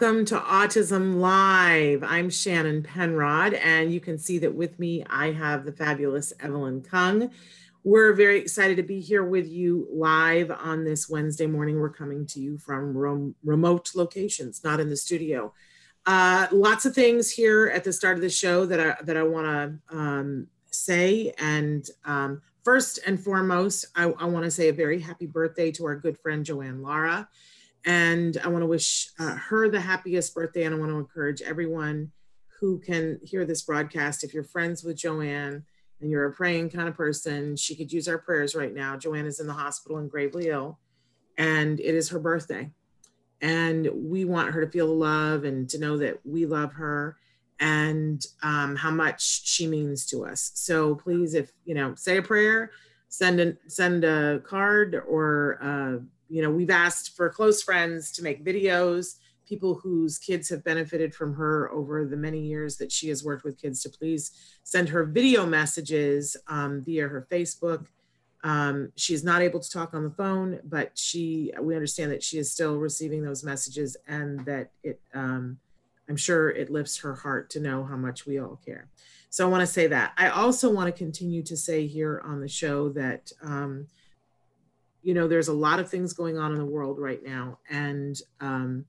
Welcome to Autism Live. I'm Shannon Penrod, and you can see that with me I have the fabulous Evelyn Kung. We're very excited to be here with you live on this Wednesday morning. We're coming to you from rom- remote locations, not in the studio. Uh, lots of things here at the start of the show that I, that I want to um, say. And um, first and foremost, I, I want to say a very happy birthday to our good friend Joanne Lara. And I want to wish uh, her the happiest birthday. And I want to encourage everyone who can hear this broadcast. If you're friends with Joanne and you're a praying kind of person, she could use our prayers right now. Joanne is in the hospital and gravely ill, and it is her birthday. And we want her to feel the love and to know that we love her and um, how much she means to us. So please, if you know, say a prayer, send a send a card or uh, you know, we've asked for close friends to make videos, people whose kids have benefited from her over the many years that she has worked with kids to please send her video messages um, via her Facebook. Um, she is not able to talk on the phone, but she, we understand that she is still receiving those messages and that it, um, I'm sure it lifts her heart to know how much we all care. So I want to say that. I also want to continue to say here on the show that um, you know there's a lot of things going on in the world right now. And um,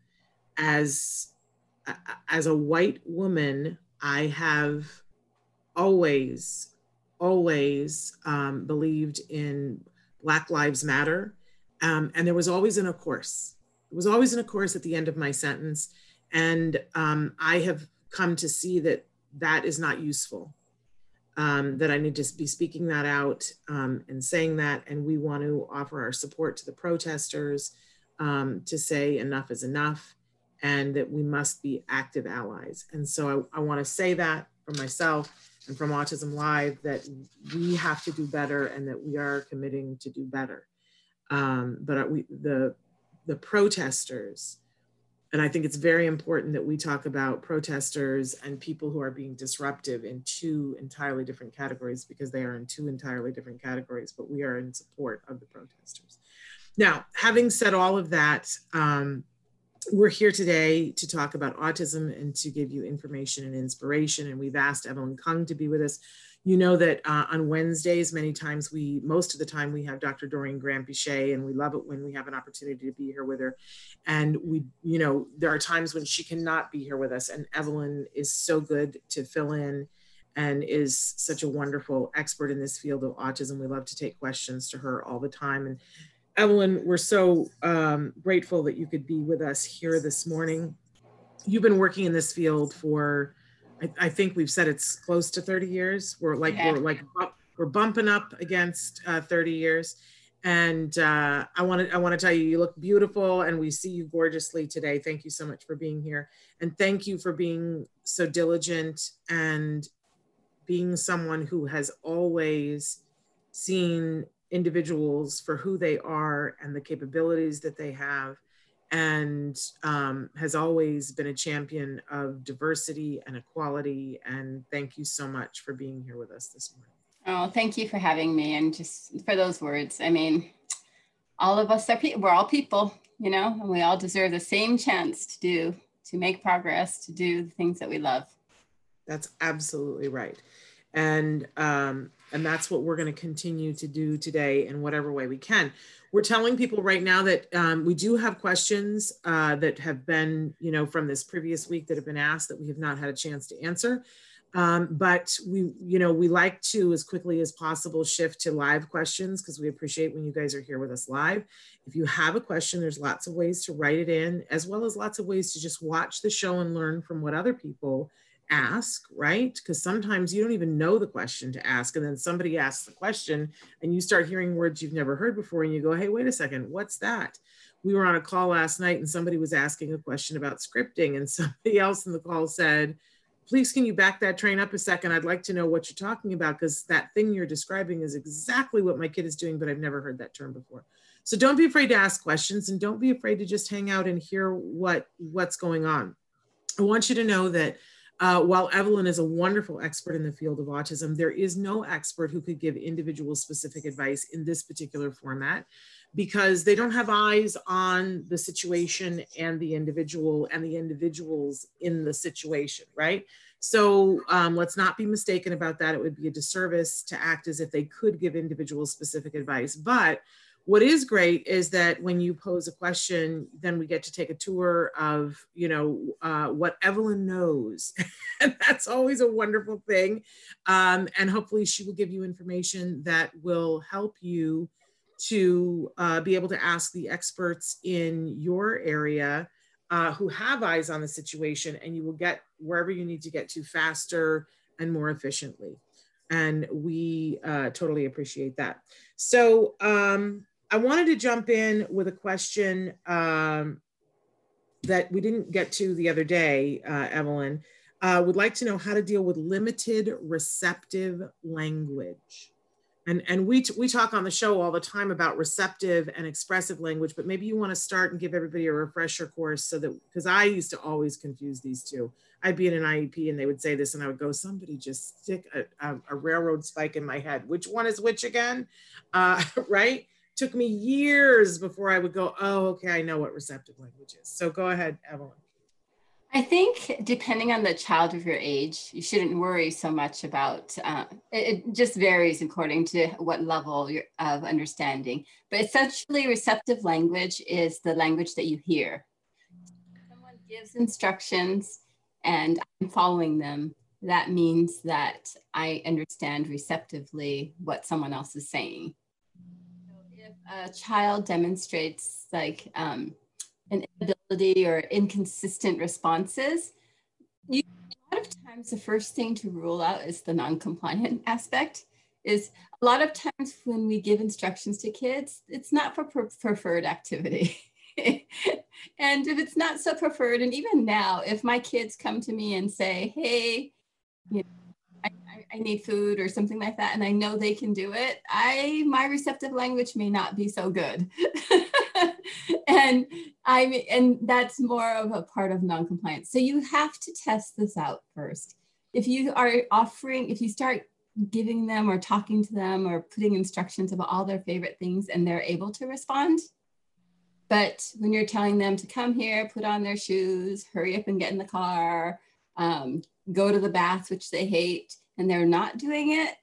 as as a white woman i have always always um, believed in black lives matter. Um, and there was always in a course. It was always in a course at the end of my sentence. And um, i have come to see that that is not useful um, that I need to be speaking that out um, and saying that. And we want to offer our support to the protesters um, to say enough is enough and that we must be active allies. And so I, I want to say that for myself and from Autism Live that we have to do better and that we are committing to do better. Um, but we, the, the protesters, and I think it's very important that we talk about protesters and people who are being disruptive in two entirely different categories because they are in two entirely different categories, but we are in support of the protesters. Now, having said all of that, um, we're here today to talk about autism and to give you information and inspiration. And we've asked Evelyn Kung to be with us you know that uh, on Wednesdays, many times we, most of the time, we have Dr. Doreen Granpeesheh, and we love it when we have an opportunity to be here with her. And we, you know, there are times when she cannot be here with us, and Evelyn is so good to fill in and is such a wonderful expert in this field of autism. We love to take questions to her all the time. And Evelyn, we're so um, grateful that you could be with us here this morning. You've been working in this field for I, I think we've said it's close to 30 years. We're like, yeah. we're like, we're bumping up against uh, 30 years. And uh, I want to I want to tell you, you look beautiful, and we see you gorgeously today. Thank you so much for being here, and thank you for being so diligent and being someone who has always seen individuals for who they are and the capabilities that they have and um, has always been a champion of diversity and equality. And thank you so much for being here with us this morning. Oh, thank you for having me and just for those words. I mean, all of us are people, we're all people, you know, and we all deserve the same chance to do, to make progress, to do the things that we love. That's absolutely right. And um, And that's what we're going to continue to do today in whatever way we can. We're telling people right now that um, we do have questions uh, that have been, you know, from this previous week that have been asked that we have not had a chance to answer. Um, but we, you know, we like to as quickly as possible shift to live questions because we appreciate when you guys are here with us live. If you have a question, there's lots of ways to write it in, as well as lots of ways to just watch the show and learn from what other people ask, right? Because sometimes you don't even know the question to ask. And then somebody asks the question and you start hearing words you've never heard before and you go, hey, wait a second, what's that? We were on a call last night and somebody was asking a question about scripting and somebody else in the call said, please can you back that train up a second? I'd like to know what you're talking about because that thing you're describing is exactly what my kid is doing, but I've never heard that term before. So don't be afraid to ask questions and don't be afraid to just hang out and hear what what's going on. I want you to know that uh, while Evelyn is a wonderful expert in the field of autism, there is no expert who could give individual specific advice in this particular format because they don't have eyes on the situation and the individual and the individuals in the situation, right? So um, let's not be mistaken about that. It would be a disservice to act as if they could give individual specific advice. But what is great is that when you pose a question, then we get to take a tour of, you know, uh, what Evelyn knows. and that's always a wonderful thing. Um, and hopefully she will give you information that will help you to uh, be able to ask the experts in your area uh, who have eyes on the situation, and you will get wherever you need to get to faster and more efficiently. And we uh, totally appreciate that. So um, I wanted to jump in with a question um, that we didn't get to the other day, uh, Evelyn. Uh, would like to know how to deal with limited receptive language. And and we we talk on the show all the time about receptive and expressive language but maybe you want to start and give everybody a refresher course so that because i used to always confuse these two. I'd be in an iep and they would say this and i would go somebody just stick a, a, a railroad spike in my head. Which one is which again? Uh, right took me years before i would go oh okay i know what receptive language is so go ahead evelyn I think depending on the child of your age, you shouldn't worry so much about. Uh, it, it, just varies according to what level of understanding. But essentially, receptive language is the language that you hear. Someone gives instructions, and I'm following them. That means that I understand receptively what someone else is saying. A child demonstrates like um, an inability or inconsistent responses, you, a lot of times the first thing to rule out is the non-compliant aspect. Is a lot of times when we give instructions to kids, it's not for pre- preferred activity. and if it's not so preferred, and even now, if my kids come to me and say, "Hey, you know, I, need food or something like that," and I know they can do it, I my receptive language may not be so good. and I and that's more of a part of non-compliance. So you have to test this out first. If you are offering, if you start giving them or talking to them or putting instructions about all their favorite things and they're able to respond. But when you're telling them to come here, put on their shoes, hurry up and get in the car, um, go to the bath, which they hate, and they're not doing it,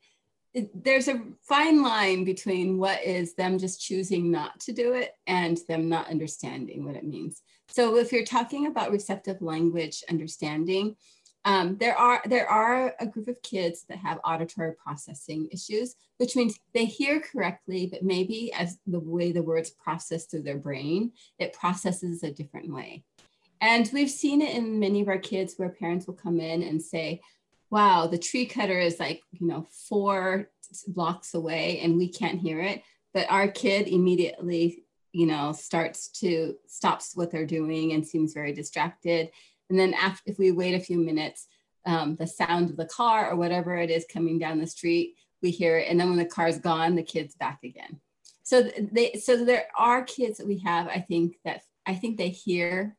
there's a fine line between what is them just choosing not to do it and them not understanding what it means. So if you're talking about receptive language understanding, um, there are there are a group of kids that have auditory processing issues, which means they hear correctly, but maybe as the way the words process through their brain, it processes a different way. And we've seen it in many of our kids where parents will come in and say, wow, the tree cutter is like, you know, four blocks away and we can't hear it. But our kid immediately, you know, starts to stops what they're doing and seems very distracted. And then after, if we wait a few minutes, um, the sound of the car or whatever it is coming down the street, we hear it. And then when the car's gone, the kid's back again. So they, so there are kids that we have, I think that I think they hear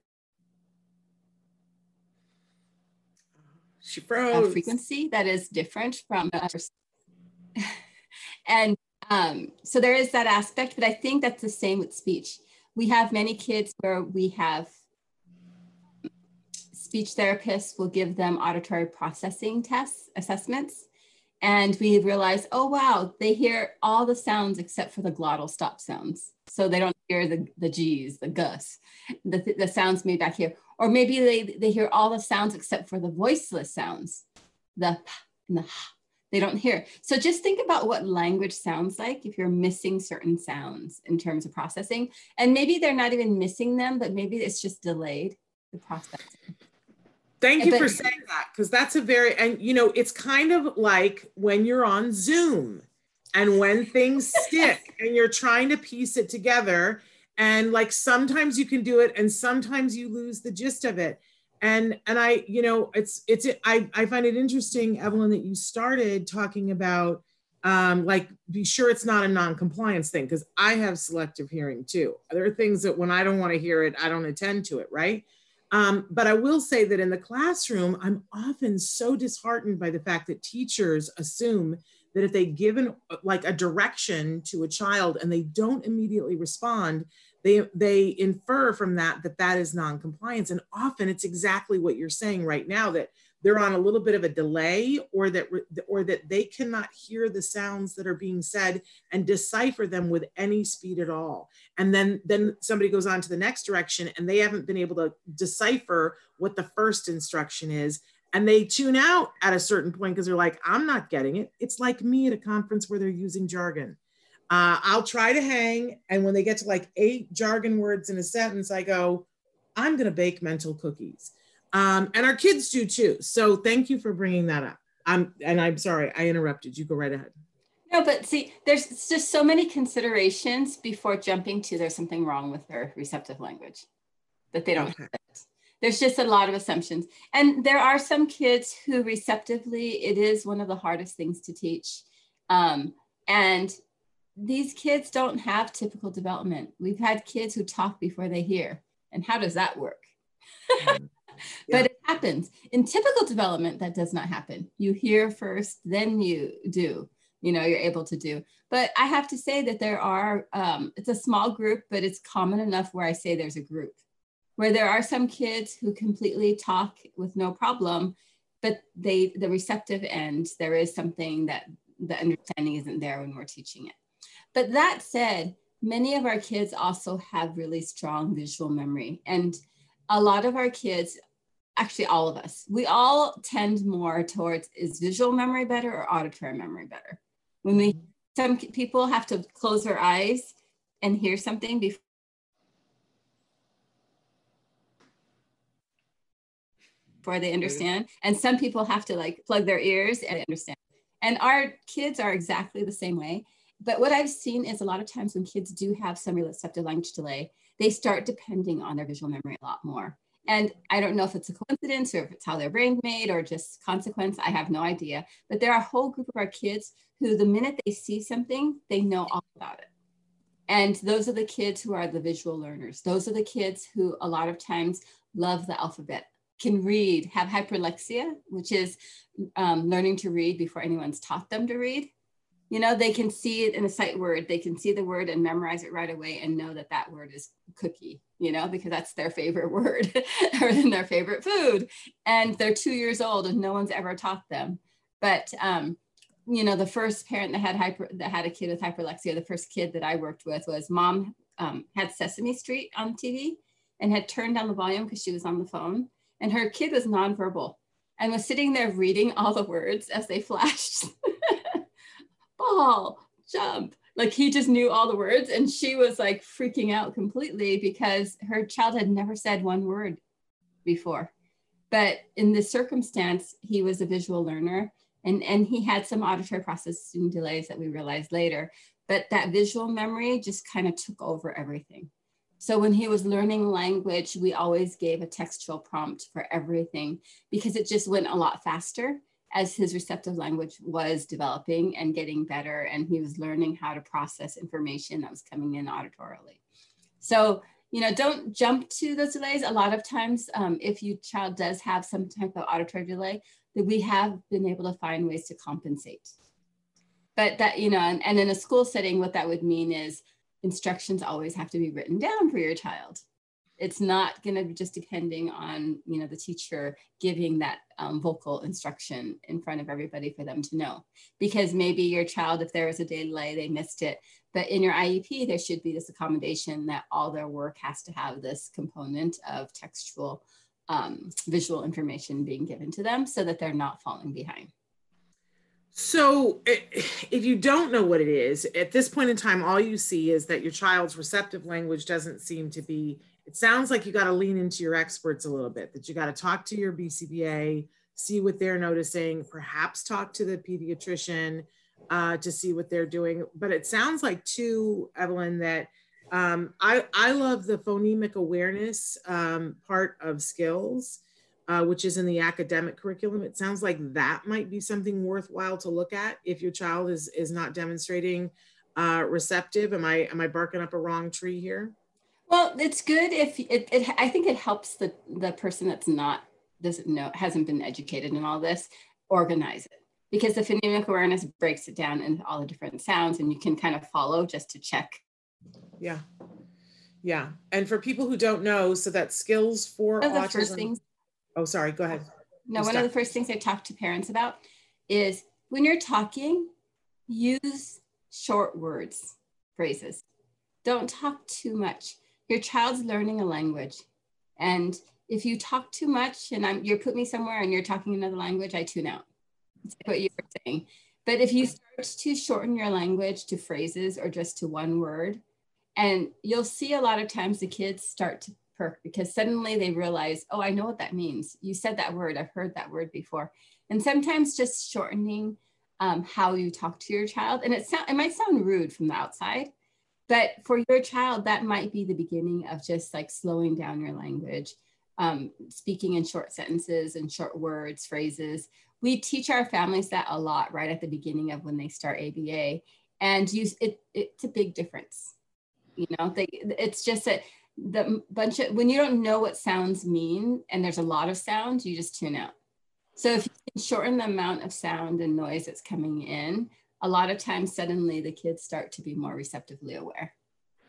She froze. A frequency that is different from and um, so there is that aspect, but I think that's the same with speech. We have many kids where we have speech therapists will give them auditory processing tests, assessments, And we realize, oh, wow, they hear all the sounds except for the glottal stop sounds. So they don't hear the, the G's, the gus, the, the sounds made back here. Or maybe they, they hear all the sounds except for the voiceless sounds, the p and the h. They don't hear. So just think about what language sounds like if you're missing certain sounds in terms of processing. And maybe they're not even missing them, but maybe it's just delayed the processing. Thank you for saying that because that's a very, and you know, it's kind of like when you're on Zoom and when things stick and you're trying to piece it together. And like sometimes you can do it and sometimes you lose the gist of it. And and I, you know, it's it's I, I find it interesting, Evelyn, that you started talking about um, like be sure it's not a non-compliance thing because I have selective hearing too. There are things that when I don't want to hear it, I don't attend to it, right? Um, but I will say that in the classroom, I'm often so disheartened by the fact that teachers assume that if they give an, like a direction to a child and they don't immediately respond, they, they infer from that that that is non-compliance. And often it's exactly what you're saying right now, that they're on a little bit of a delay or that or that they cannot hear the sounds that are being said and decipher them with any speed at all and then then somebody goes on to the next direction and they haven't been able to decipher what the first instruction is and they tune out at a certain point because they're like i'm not getting it it's like me at a conference where they're using jargon uh, i'll try to hang and when they get to like eight jargon words in a sentence i go i'm going to bake mental cookies um, and our kids do too. So thank you for bringing that up. I'm, and I'm sorry, I interrupted you. Go right ahead. No, but see, there's just so many considerations before jumping to there's something wrong with their receptive language that they don't okay. There's just a lot of assumptions. And there are some kids who receptively, it is one of the hardest things to teach. Um, and these kids don't have typical development. We've had kids who talk before they hear. And how does that work? Mm but it happens in typical development that does not happen you hear first then you do you know you're able to do but i have to say that there are um, it's a small group but it's common enough where i say there's a group where there are some kids who completely talk with no problem but they the receptive end there is something that the understanding isn't there when we're teaching it but that said many of our kids also have really strong visual memory and a lot of our kids actually all of us, we all tend more towards is visual memory better or auditory memory better? When we, mm-hmm. some people have to close their eyes and hear something before before they understand. And some people have to like plug their ears and understand. And our kids are exactly the same way. But what I've seen is a lot of times when kids do have some receptive language delay, they start depending on their visual memory a lot more. And I don't know if it's a coincidence or if it's how their brain's made or just consequence. I have no idea. But there are a whole group of our kids who, the minute they see something, they know all about it. And those are the kids who are the visual learners. Those are the kids who, a lot of times, love the alphabet, can read, have hyperlexia, which is um, learning to read before anyone's taught them to read. You know they can see it in a sight word. They can see the word and memorize it right away and know that that word is cookie you know because that's their favorite word or their favorite food. And they're two years old and no one's ever taught them. But um, you know the first parent that had hyper that had a kid with hyperlexia the first kid that i worked with was mom um, had sesame street on tv and had turned down the volume because she was on the phone and her kid was nonverbal and was sitting there reading all the words as they flashed ball, jump. Like he just knew all the words. And she was like freaking out completely because her child had never said one word before. But in this circumstance, he was a visual learner and, and he had some auditory processing delays that we realized later. But that visual memory just kind of took over everything. So when he was learning language, we always gave a textual prompt for everything because it just went a lot faster as his receptive language was developing and getting better, and he was learning how to process information that was coming in auditorily. So, you know, don't jump to those delays. A lot of times, um, if your child does have some type of auditory delay, that we have been able to find ways to compensate. But that, you know, and, and in a school setting, what that would mean is instructions always have to be written down for your child It's not going to be just depending on, you know, the teacher giving that um, vocal instruction in front of everybody for them to know. Because maybe your child, if there was a delay, they missed it. But in your IEP, there should be this accommodation that all their work has to have this component of textual um, visual information being given to them so that they're not falling behind. So, if you don't know what it is, at this point in time, all you see is that your child's receptive language doesn't seem to be, it sounds like you got to lean into your experts a little bit, that you got to talk to your BCBA, see what they're noticing, perhaps talk to the pediatrician uh, to see what they're doing. But it sounds like, too, Evelyn, that um, I, I love the phonemic awareness um, part of skills uh, which is in the academic curriculum. It sounds like that might be something worthwhile to look at if your child is is not demonstrating uh, receptive. Am I am I barking up a wrong tree here? Well, it's good if it, it I think it helps the the person that's not doesn't know hasn't been educated in all this organize it because the phonemic awareness breaks it down into all the different sounds and you can kind of follow just to check. Yeah. Yeah. And for people who don't know, so that skills for One Oh, sorry, go ahead. No, one of the first things I talk to parents about is when you're talking, use short words, phrases. Don't talk too much. Your child's learning a language. And if you talk too much and I'm, you're put me somewhere and you're talking another language, I tune out. That's what you were saying. But if you start to shorten your language to phrases or just to one word, and you'll see a lot of times the kids start to perk because suddenly they realize, oh, I know what that means. You said that word, I've heard that word before. And sometimes just shortening um, how you talk to your child, and it, sound, it might sound rude from the outside, but for your child, that might be the beginning of just like slowing down your language, um, speaking in short sentences and short words, phrases. We teach our families that a lot right at the beginning of when they start ABA, and use it. It's a big difference. You know, they, it's just that the bunch of when you don't know what sounds mean and there's a lot of sounds, you just tune out. So if you can shorten the amount of sound and noise that's coming in, a lot of times suddenly the kids start to be more receptively aware.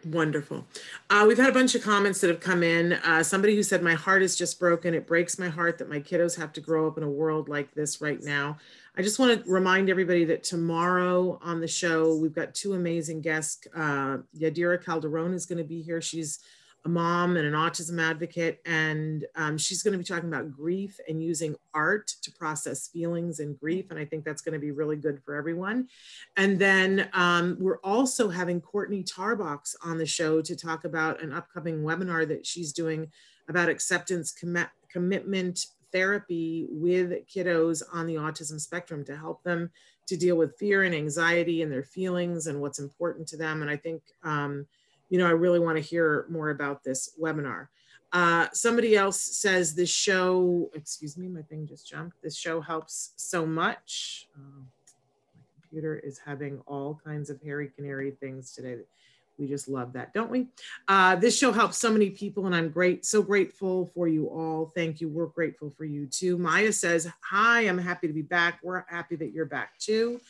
Wonderful. Uh, we've had a bunch of comments that have come in. Uh, somebody who said, My heart is just broken. It breaks my heart that my kiddos have to grow up in a world like this right now. I just want to remind everybody that tomorrow on the show, we've got two amazing guests. Uh, Yadira Calderon is going to be here. She's a mom and an autism advocate, and um, she's going to be talking about grief and using art to process feelings and grief. And I think that's going to be really good for everyone. And then um, we're also having Courtney Tarbox on the show to talk about an upcoming webinar that she's doing about acceptance com- commitment therapy with kiddos on the autism spectrum to help them to deal with fear and anxiety and their feelings and what's important to them. And I think um, you know, I really want to hear more about this webinar. Uh, somebody else says this show, excuse me, my thing just jumped. This show helps so much. Um, my computer is having all kinds of hairy canary things today. We just love that, don't we? Uh, this show helps so many people, and I'm great, so grateful for you all. Thank you. We're grateful for you too. Maya says, Hi, I'm happy to be back. We're happy that you're back too.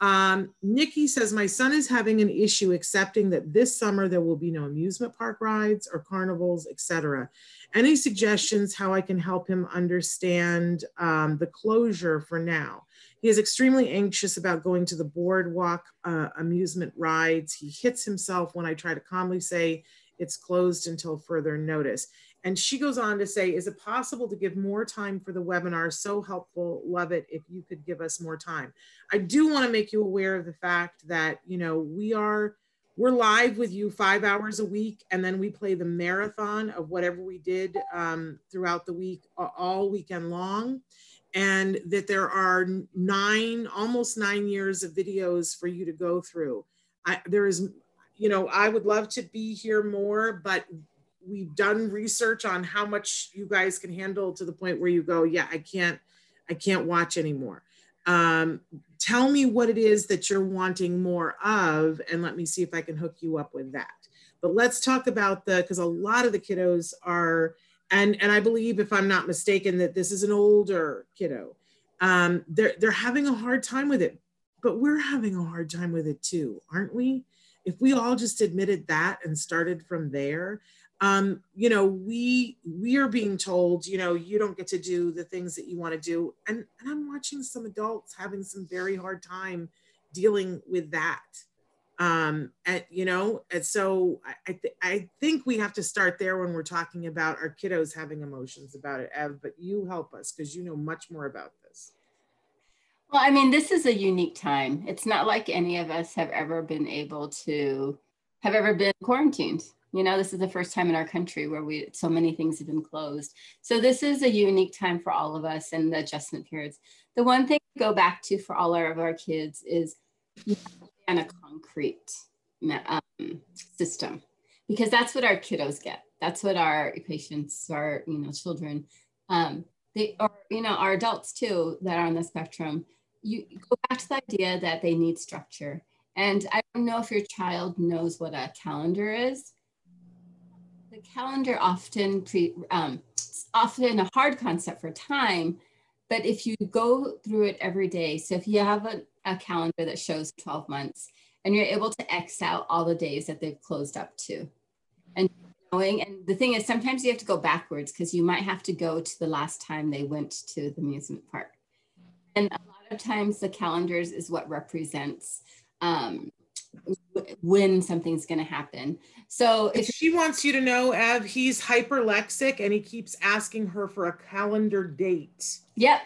Um, Nikki says, my son is having an issue accepting that this summer there will be no amusement park rides or carnivals, etc. Any suggestions how I can help him understand um, the closure for now? He is extremely anxious about going to the boardwalk uh, amusement rides. He hits himself when I try to calmly say it's closed until further notice. And she goes on to say, is it possible to give more time for the webinar? So helpful, love it if you could give us more time. I do wanna make you aware of the fact that, you know, we are, we're live with you five hours a week and then we play the marathon of whatever we did um, throughout the week, all weekend long. And that there are nine, almost nine years of videos for you to go through. I, there is, you know, I would love to be here more, but we've done research on how much you guys can handle to the point where you go, yeah, I can't, I can't watch anymore. Um, tell me what it is that you're wanting more of, and let me see if I can hook you up with that. But let's talk about the, because a lot of the kiddos are, and and I believe, if I'm not mistaken, that this is an older kiddo. Um, they're they're having a hard time with it, but we're having a hard time with it too, aren't we? If we all just admitted that and started from there, um, you know, we we are being told, you know, you don't get to do the things that you want to do, and and I'm watching some adults having some very hard time dealing with that. Um, and you know, and so I th- I think we have to start there when we're talking about our kiddos having emotions about it, Ev. But you help us because you know much more about this. Well, I mean, this is a unique time. It's not like any of us have ever been able to have ever been quarantined you know, this is the first time in our country where we so many things have been closed. So this is a unique time for all of us and the adjustment periods. The one thing to go back to for all our, of our kids is on a concrete um, system because that's what our kiddos get. That's what our patients, our you know children, um, they are you know our adults too that are on the spectrum. You go back to the idea that they need structure. And I don't know if your child knows what a calendar is, the calendar often pre, um, often a hard concept for time, but if you go through it every day, so if you have a, a calendar that shows 12 months and you're able to X out all the days that they've closed up to, and knowing, and the thing is, sometimes you have to go backwards because you might have to go to the last time they went to the amusement park. And a lot of times the calendars is what represents um, when something's going to happen. So if she wants you to know, Ev, he's hyperlexic and he keeps asking her for a calendar date. Yep.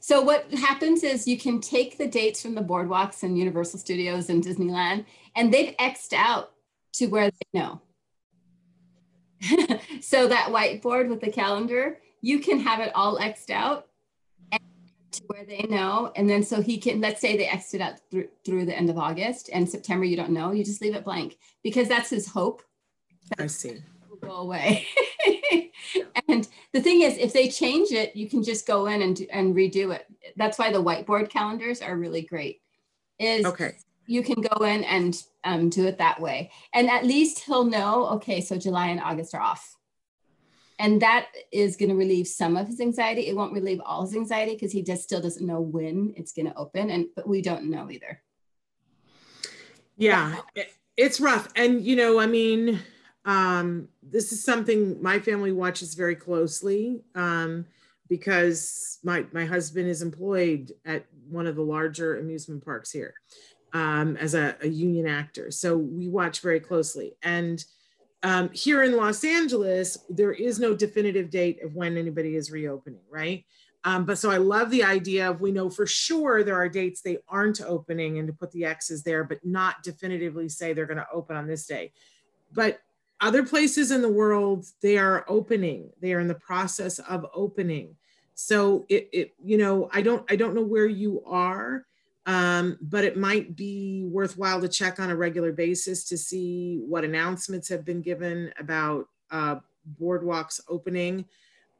So what happens is you can take the dates from the boardwalks and Universal Studios and Disneyland, and they've xed out to where they know. so that whiteboard with the calendar, you can have it all xed out to where they know. And then so he can, let's say they exit out through, through the end of August and September, you don't know, you just leave it blank because that's his hope. I see. Will go away. and the thing is, if they change it, you can just go in and, and redo it. That's why the whiteboard calendars are really great. Is okay. You can go in and um, do it that way. And at least he'll know, okay, so July and August are off and that is going to relieve some of his anxiety. It won't relieve all his anxiety because he just still doesn't know when it's going to open and but we don't know either. Yeah it's rough. And you know i mean um, this is something my family watches very closely um, because my my husband is employed at one of the larger amusement parks here um, as a, a union actor. So we watch very closely. And um, here in Los Angeles, there is no definitive date of when anybody is reopening, right? Um, but so I love the idea of we know for sure there are dates they aren't opening and to put the X's there, but not definitively say they're going to open on this day. But other places in the world, they are opening. They are in the process of opening. So it, it you know, I don't, I don't know where you are, um, but it might be worthwhile to check on a regular basis to see what announcements have been given about uh, boardwalks opening.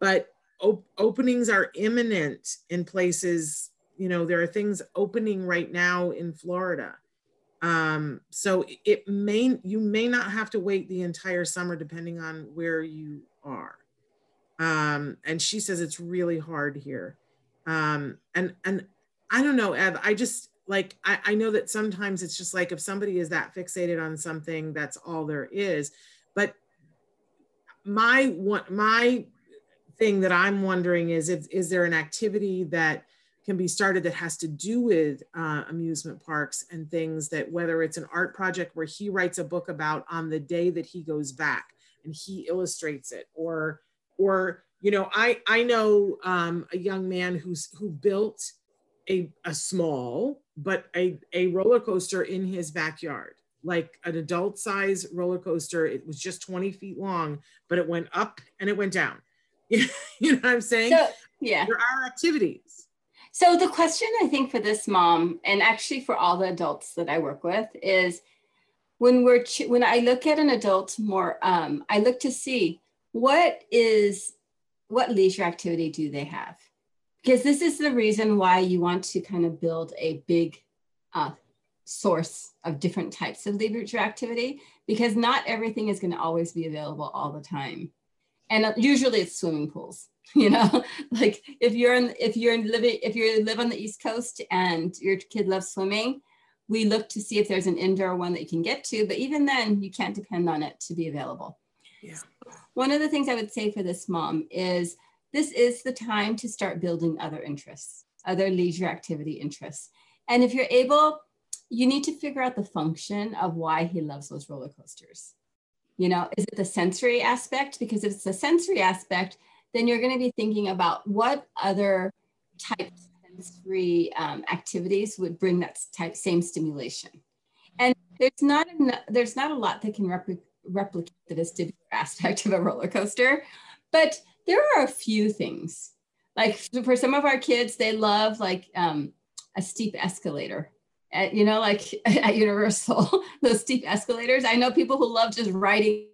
But op- openings are imminent in places, you know, there are things opening right now in Florida. Um, so it may, you may not have to wait the entire summer depending on where you are. Um, and she says it's really hard here. Um, and, and I don't know, Ev. I just like I, I know that sometimes it's just like if somebody is that fixated on something, that's all there is. But my one my thing that I'm wondering is if is there an activity that can be started that has to do with uh, amusement parks and things that whether it's an art project where he writes a book about on the day that he goes back and he illustrates it or or you know i i know um, a young man who's who built a, a small but a, a roller coaster in his backyard. Like an adult size roller coaster it was just 20 feet long but it went up and it went down. You know what i'm saying? So, yeah. There are activities. So the question i think for this mom and actually for all the adults that i work with is when we're when i look at an adult more um, i look to see what is what leisure activity do they have because this is the reason why you want to kind of build a big uh, source of different types of leisure activity because not everything is going to always be available all the time. And uh, usually it's swimming pools you know? Like if you're in if you're in living if you live on the east coast and your kid loves swimming we look to see if there's an indoor one that you can get to but even then you can't depend on it to be available. Yeah. One of the things I would say for this mom is this is the time to start building other interests, other leisure activity interests. And if you're able, you need to figure out the function of why he loves those roller coasters. You know, is it the sensory aspect? Because if it's the sensory aspect, then you're going to be thinking about what other types of sensory um, activities would bring that type same stimulation. And there's not a, there's not a lot that can replicate replicate the vestibular aspect of a roller coaster, but there are a few things. Like for some of our kids, they love like um, a steep escalator. At, you know, like at Universal, those steep escalators. I know people who love just riding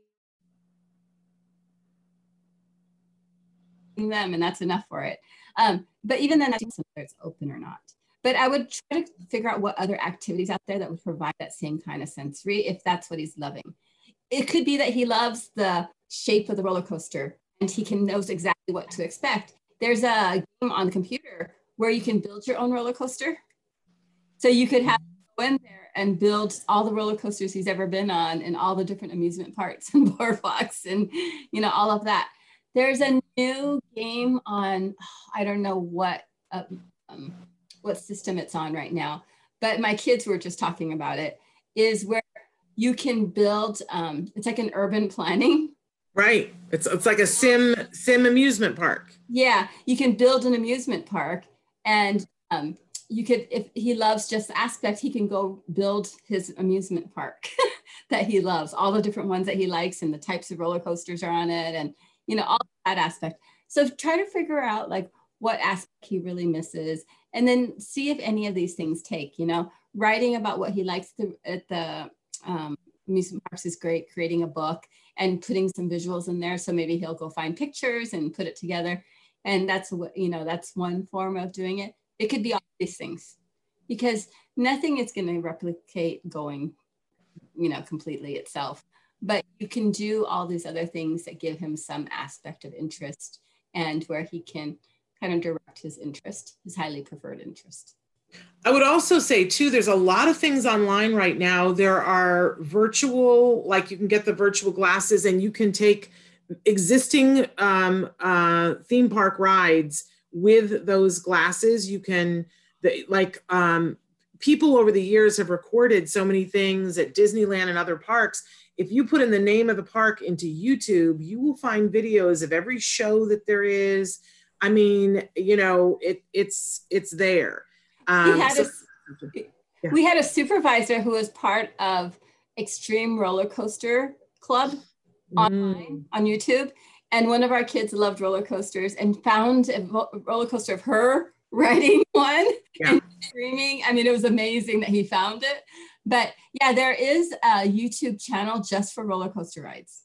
them, and that's enough for it. Um, but even then, that's whether it's open or not. But I would try to figure out what other activities out there that would provide that same kind of sensory, if that's what he's loving it could be that he loves the shape of the roller coaster and he can knows exactly what to expect. There's a game on the computer where you can build your own roller coaster. So you could have go in there and build all the roller coasters he's ever been on and all the different amusement parks and boardwalks and you know all of that. There's a new game on I don't know what uh, um, what system it's on right now, but my kids were just talking about it. Is where you can build um, it's like an urban planning right. It's, it's like a sim sim amusement park. Yeah. You can build an amusement park and um, you could if he loves just the aspect he can go build his amusement park that he loves all the different ones that he likes and the types of roller coasters are on it and you know all that aspect. So try to figure out like what aspect he really misses and then see if any of these things take you know. Writing about what he likes to, at the um, amusement parks is great. Creating a book and putting some visuals in there. So maybe he'll go find pictures and put it together. And that's what you know that's one form of doing it. It could be all these things because nothing is going to replicate going you know completely itself. But you can do all these other things that give him some aspect of interest and where he can kind of direct his interest his highly preferred interest I would also say too, there's a lot of things online right now. There are virtual, like you can get the virtual glasses and you can take existing um, uh, theme park rides with those glasses. You can, like, um, people over the years have recorded so many things at Disneyland and other parks. If you put in the name of the park into YouTube, you will find videos of every show that there is. I mean, you know, it it's it's there. Um, we, had so, a, yeah. we had a supervisor who was part of Extreme Roller Coaster Club mm. online on YouTube. And one of our kids loved roller coasters and found a roller coaster of her riding one yeah. and screaming. I mean, it was amazing that he found it. But yeah, there is a YouTube channel just for roller coaster rides.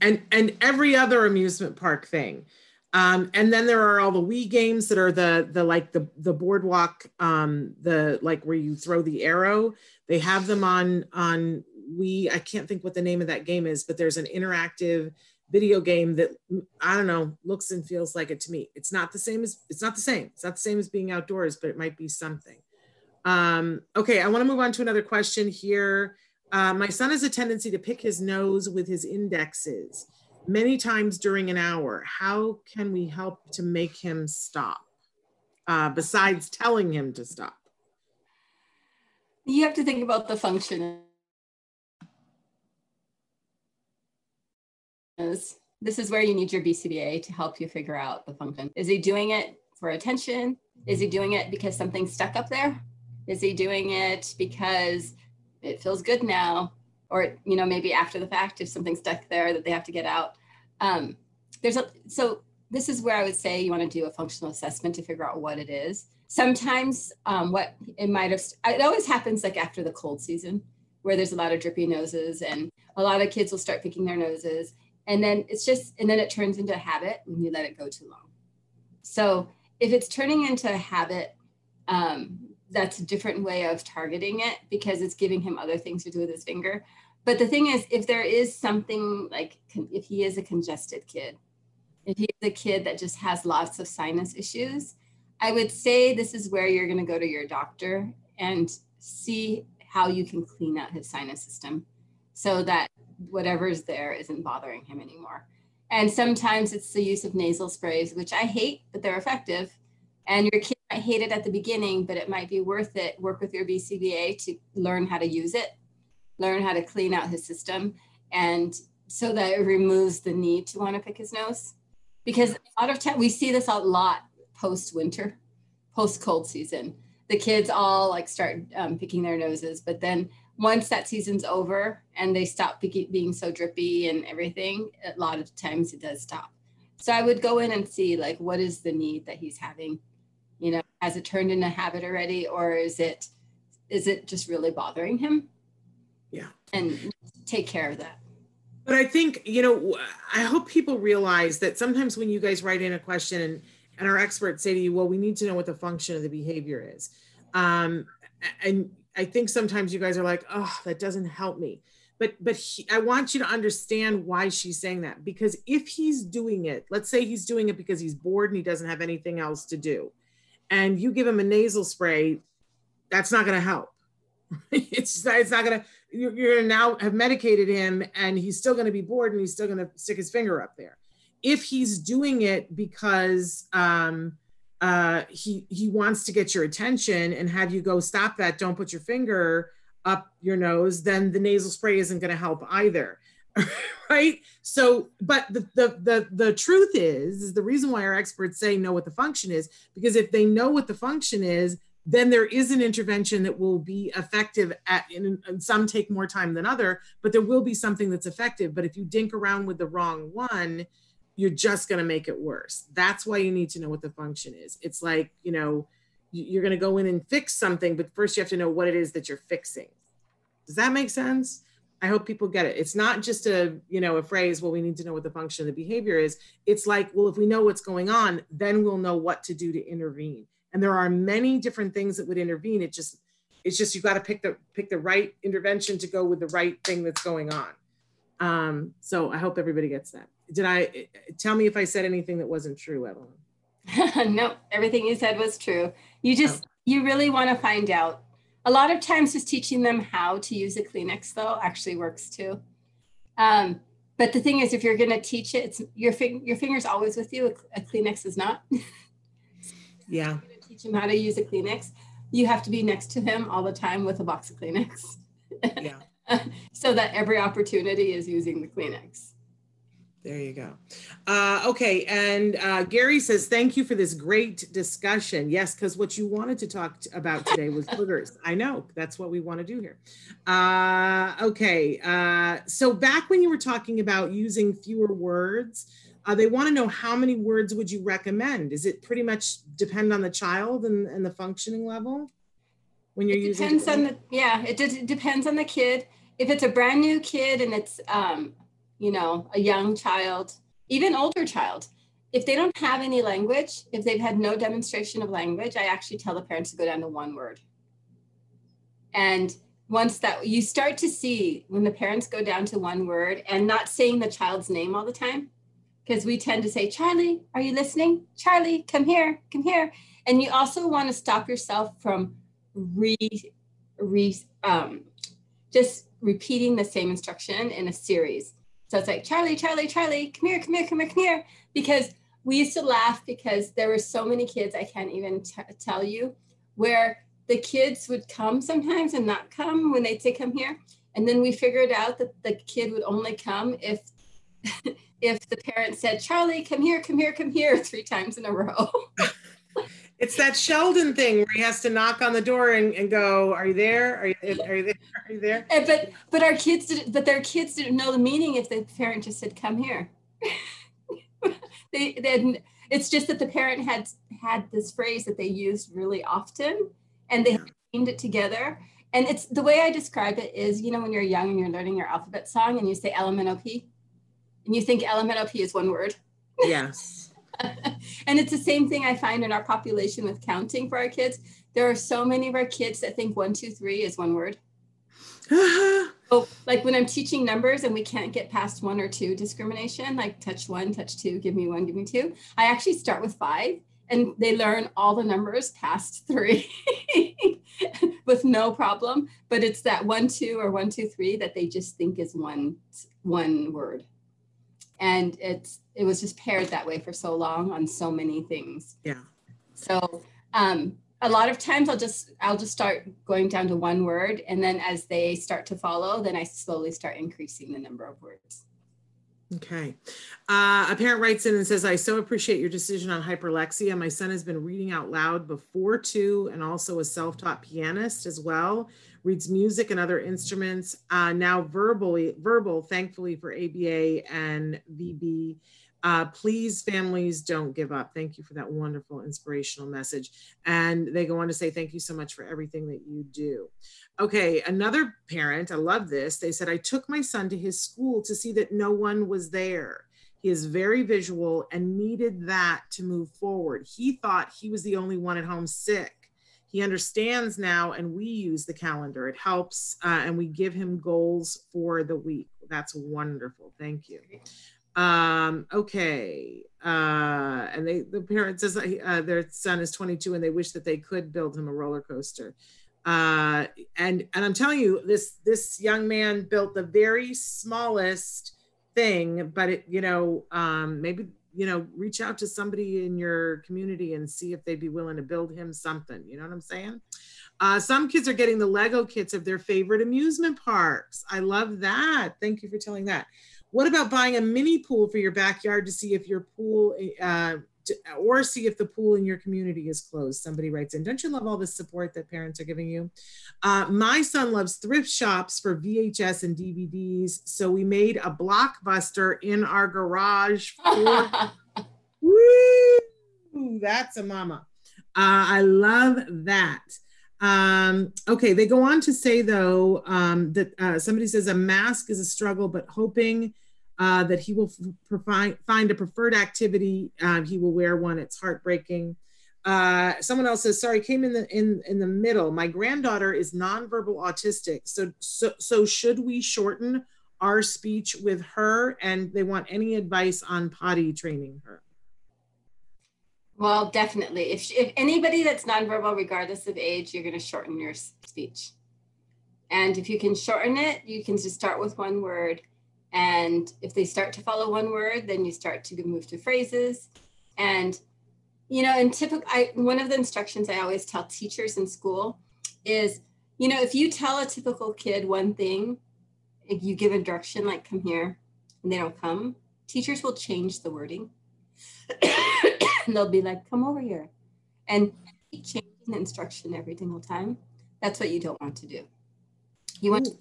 And and every other amusement park thing. Um, and then there are all the Wii games that are the the like the the boardwalk, um, the like where you throw the arrow. They have them on on Wii. I can't think what the name of that game is, but there's an interactive video game that I don't know looks and feels like it to me. It's not the same as it's not the same. It's not the same as being outdoors, but it might be something. Um, okay, I want to move on to another question here. Uh, my son has a tendency to pick his nose with his indexes many times during an hour. How can we help to make him stop uh, besides telling him to stop? You have to think about the function. This is where you need your BCBA to help you figure out the function. Is he doing it for attention? Is he doing it because something's stuck up there? Is he doing it because it feels good now? Or you know maybe after the fact if something's stuck there that they have to get out. Um, there's a so this is where i would say you want to do a functional assessment to figure out what it is. Sometimes um, what it might have it always happens like after the cold season where there's a lot of drippy noses and a lot of kids will start picking their noses. And then it's just and then it turns into a habit when you let it go too long. So if it's turning into a habit um, that's a different way of targeting it because it's giving him other things to do with his finger. But the thing is, if there is something like, if he is a congested kid, if he's a kid that just has lots of sinus issues, I would say this is where you're going to go to your doctor and see how you can clean out his sinus system so that whatever's there isn't bothering him anymore. And sometimes it's the use of nasal sprays, which I hate, but they're effective. And your kid might hate it at the beginning, but it might be worth it. Work with your BCBA to learn how to use it, learn how to clean out his system, and so that it removes the need to want to pick his nose. Because a lot of time we see this a lot post winter, post cold season. The kids all like start um, picking their noses, but then once that season's over and they stop being so drippy and everything, a lot of times it does stop. So I would go in and see like what is the need that he's having. You know, has it turned into habit already, or is it is it just really bothering him? Yeah. And take care of that. But I think, you know, I hope people realize that sometimes when you guys write in a question and, and our experts say to you, well, we need to know what the function of the behavior is. Um, and I think sometimes you guys are like, oh, that doesn't help me. But but he, I want you to understand why she's saying that because if he's doing it, let's say he's doing it because he's bored and he doesn't have anything else to do, and you give him a nasal spray, that's not going to help. it's it's not going to. You're, you're going to now have medicated him, and he's still going to be bored, and he's still going to stick his finger up there. If he's doing it because um, uh, he he wants to get your attention and have you go stop that don't put your finger up your nose then the nasal spray isn't going to help either right so but the, the the the truth is is the reason why our experts say know what the function is because if they know what the function is then there is an intervention that will be effective at and, and some take more time than other but there will be something that's effective but if you dink around with the wrong one you're just going to make it worse. That's why you need to know what the function is. It's like, you know, you're going to go in and fix something, but first you have to know what it is that you're fixing. Does that make sense? I hope people get it. It's not just a, you know, a phrase, well, we need to know what the function of the behavior is. It's like, well, if we know what's going on, then we'll know what to do to intervene. And there are many different things that would intervene. It just, it's just, you've got to pick the, pick the right intervention to go with the right thing that's going on. Um, so I hope everybody gets that did I tell me if I said anything that wasn't true, Evelyn? no, everything you said was true. You just oh. you really want to find out. A lot of times, just teaching them how to use a Kleenex though actually works too. Um, but the thing is, if you're going to teach it, it's your fing- your finger's always with you. A, a Kleenex is not. yeah. teach him how to use a Kleenex. You have to be next to him all the time with a box of Kleenex. yeah. so that every opportunity is using the Kleenex. There you go. Uh, okay, and uh, Gary says, thank you for this great discussion. Yes, because what you wanted to talk about today was boogers. I know, that's what we want to do here. Uh, okay, uh, so back when you were talking about using fewer words, uh, they want to know how many words would you recommend? Is it pretty much depend on the child and, and the functioning level when you're it using? Depends on the, yeah, it, it depends on the kid. If it's a brand new kid and it's, um, you know, a young child, even older child, if they don't have any language, if they've had no demonstration of language, I actually tell the parents to go down to one word. And once that you start to see when the parents go down to one word and not saying the child's name all the time, because we tend to say, Charlie, are you listening? Charlie, come here, come here. And you also want to stop yourself from re, re um, just repeating the same instruction in a series. So it's like, Charlie, Charlie, Charlie, come here, come here, come here, come here. Because we used to laugh because there were so many kids, I can't even t- tell you, where the kids would come sometimes and not come when they'd say, come here. And then we figured out that the kid would only come if if the parent said, Charlie, come here, come here, come here, three times in a row. It's that Sheldon thing where he has to knock on the door and, and go, "Are you there? Are you, are you there? Are you there?" And, but but our kids didn't. But their kids didn't know the meaning if the parent just said, "Come here." they then it's just that the parent had had this phrase that they used really often, and they aimed it together. And it's the way I describe it is, you know, when you're young and you're learning your alphabet song, and you say LMNOP, and you think LMNOP is one word. Yes and it's the same thing I find in our population with counting for our kids. There are so many of our kids that think one, two, three is one word. oh, like when I'm teaching numbers and we can't get past one or two discrimination, like touch one, touch two, give me one, give me two. I actually start with five and they learn all the numbers past three. with no problem. But it's that one, two, or one, two, three that they just think is one one word. And it's it was just paired that way for so long on so many things. Yeah. So um, a lot of times I'll just I'll just start going down to one word, and then as they start to follow, then I slowly start increasing the number of words. Okay. Uh, a parent writes in and says, I so appreciate your decision on hyperlexia. My son has been reading out loud before too, and also a self taught pianist as well, reads music and other instruments. Uh, now verbally, verbal, thankfully for ABA and VB. Uh, please, families, don't give up. Thank you for that wonderful inspirational message. And they go on to say, Thank you so much for everything that you do. Okay, another parent, I love this. They said, I took my son to his school to see that no one was there. He is very visual and needed that to move forward. He thought he was the only one at home sick. He understands now, and we use the calendar. It helps, uh, and we give him goals for the week. That's wonderful. Thank you. Um, okay. Uh, and they, the parent says uh, their son is 22 and they wish that they could build him a roller coaster. Uh, and and I'm telling you, this this young man built the very smallest thing, but it you know um, maybe you know reach out to somebody in your community and see if they'd be willing to build him something. You know what I'm saying? Uh, some kids are getting the Lego kits of their favorite amusement parks. I love that. Thank you for telling that. What about buying a mini pool for your backyard to see if your pool uh, to, or see if the pool in your community is closed. Somebody writes in, don't you love all the support that parents are giving you? Uh, my son loves thrift shops for VHS and DVDs. So we made a blockbuster in our garage. For, woo, that's a mama. Uh, I love that. Um, okay, they go on to say though um, that uh, somebody says a mask is a struggle, but hoping uh, that he will f- find a preferred activity. Uh, he will wear one. It's heartbreaking. Uh, someone else says, "Sorry, came in the in in the middle. My granddaughter is nonverbal autistic. So so so should we shorten our speech with her? And they want any advice on potty training her." Well, definitely. If if anybody that's nonverbal, regardless of age, you're going to shorten your speech. And if you can shorten it, you can just start with one word and if they start to follow one word, then you start to move to phrases. And, you know, in typical, I, one of the instructions I always tell teachers in school is, you know, if you tell a typical kid one thing, you give a direction like come here and they don't come, teachers will change the wording. and they'll be like, come over here. And keep changing the instruction every single time. That's what you don't want to do. You want to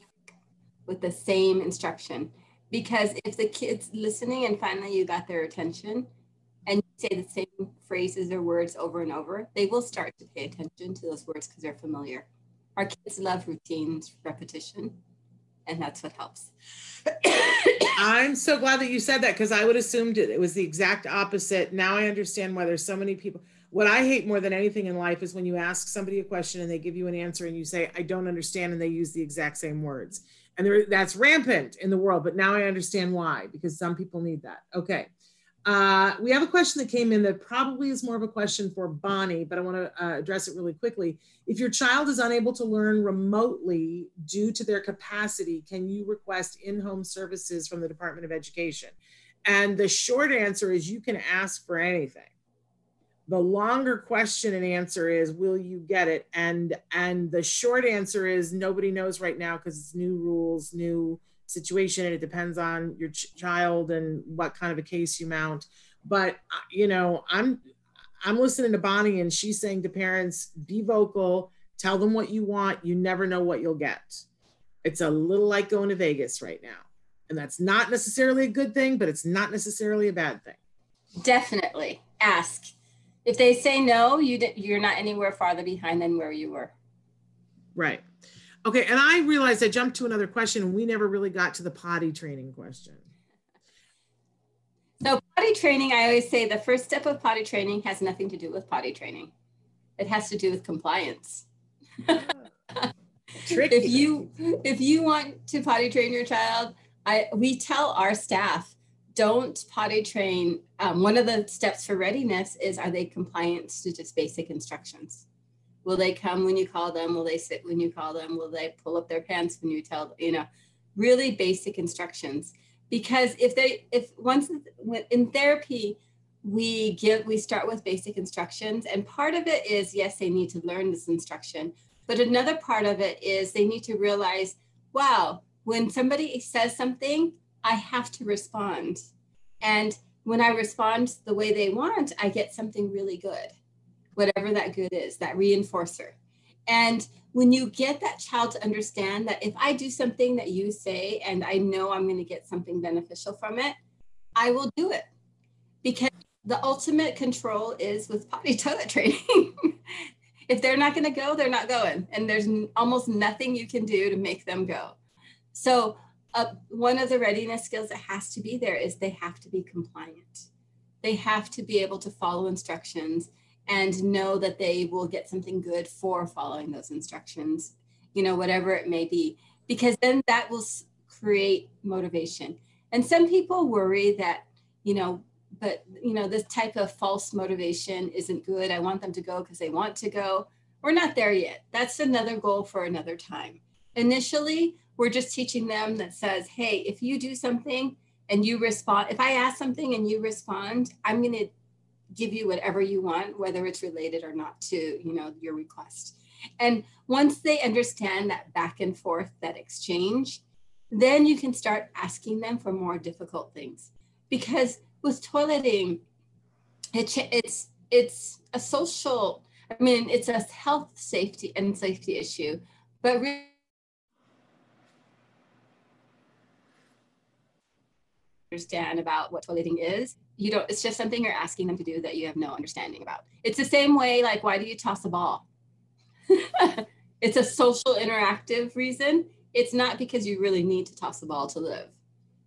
with the same instruction because if the kids listening and finally you got their attention and you say the same phrases or words over and over, they will start to pay attention to those words because they're familiar. Our kids love routines, repetition, and that's what helps. I'm so glad that you said that because I would assumed it, it was the exact opposite. Now I understand why there's so many people. What I hate more than anything in life is when you ask somebody a question and they give you an answer and you say, I don't understand, and they use the exact same words and there, that's rampant in the world but now i understand why because some people need that. Okay. Uh, we have a question that came in that probably is more of a question for bonnie but i want to uh, address it really quickly. If your child is unable to learn remotely due to their capacity can you request in-home services from the department of education? And the short answer is you can ask for anything the longer question and answer is will you get it? And and the short answer is nobody knows right now because it's new rules new situation and it depends on your ch- child and what kind of a case you mount. But uh, you know i'm i'm listening to bonnie and she's saying to parents be vocal tell them what you want. You never know what you'll get. It's a little like going to vegas right now. And that's not necessarily a good thing but it's not necessarily a bad thing. Definitely. Ask if they say no, you you're not anywhere farther behind than where you were. Right. Okay, and I realized I jumped to another question and we never really got to the potty training question. So potty training, I always say the first step of potty training has nothing to do with potty training. It has to do with compliance. Tricky. if you if you want to potty train your child, I we tell our staff don't potty train. Um, one of the steps for readiness is are they compliant to just basic instructions? Will they come when you call them? Will they sit when you call them? Will they pull up their pants when you tell, you know, really basic instructions. Because if they, if once in therapy, we give, we start with basic instructions. And part of it is, yes, they need to learn this instruction. But another part of it is they need to realize, wow, when somebody says something, I have to respond. And when I respond the way they want, I get something really good, whatever that good is, that reinforcer. And when you get that child to understand that if I do something that you say and I know I'm going to get something beneficial from it, I will do it. Because the ultimate control is with potty toilet training. if they're not going to go, they're not going. And there's almost nothing you can do to make them go. So, uh, one of the readiness skills that has to be there is they have to be compliant. They have to be able to follow instructions and know that they will get something good for following those instructions, you know, whatever it may be, because then that will create motivation. And some people worry that, you know, but you know, this type of false motivation isn't good. I want them to go because they want to go. We're not there yet. That's another goal for another time. Initially, we're just teaching them that says, hey, if you do something and you respond, if I ask something and you respond, I'm going to give you whatever you want, whether it's related or not to, you know, your request. And once they understand that back and forth, that exchange, then you can start asking them for more difficult things. Because with toileting, it, it's it's a social. I mean, it's a health, safety, and safety issue, but really understand about what toileting is you don't it's just something you're asking them to do that you have no understanding about. It's the same way like why do you toss a ball? It's a social interactive reason. It's not because you really need to toss a ball to live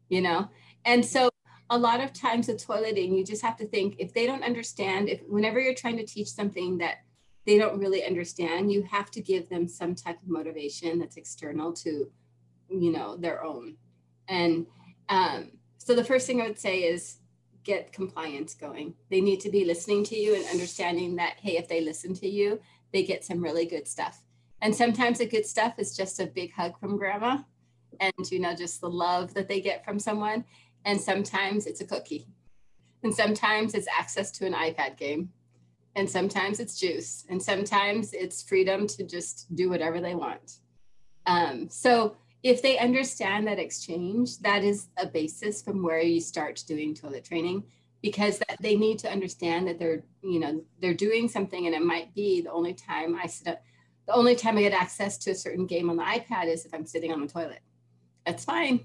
you know? And so a lot of times with toileting you just have to think if they don't understand if whenever you're trying to teach something that they don't really understand you have to give them some type of motivation that's external to you know their own. And um, so the first thing i would say is get compliance going. They need to be listening to you and understanding that, hey, if they listen to you, they get some really good stuff. And sometimes the good stuff is just a big hug from grandma and, you know, just the love that they get from someone. And sometimes it's a cookie. And sometimes it's access to an iPad game. And sometimes it's juice. And sometimes it's freedom to just do whatever they want. Um, so if they understand that exchange, that is a basis from where you start doing toilet training because they need to understand that they're, you know, they're doing something and it might be the only time I sit up, the only time I get access to a certain game on the iPad is if I'm sitting on the toilet. That's fine.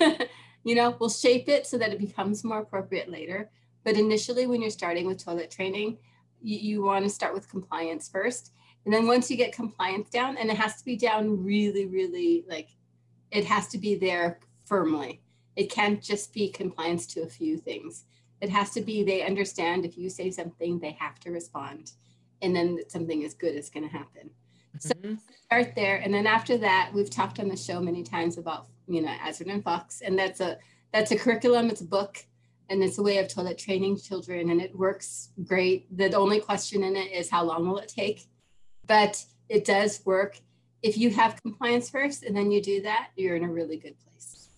you know, we'll shape it so that it becomes more appropriate later. But initially, when you're starting with toilet training, you, you want to start with compliance first. And then once you get compliance down, and it has to be down really, really like it has to be there firmly. It can't just be compliance to a few things. It has to be they understand if you say something, they have to respond. And then something as good is going to happen. Mm-hmm. So start there. And then after that, we've talked on the show many times about, you know, Azrin and Foxx. And that's a that's a curriculum, it's a book, and it's a way of toilet training children. And it works great. The only question in it is how long will it take? But it does work if you have compliance first and then you do that, you're in a really good place.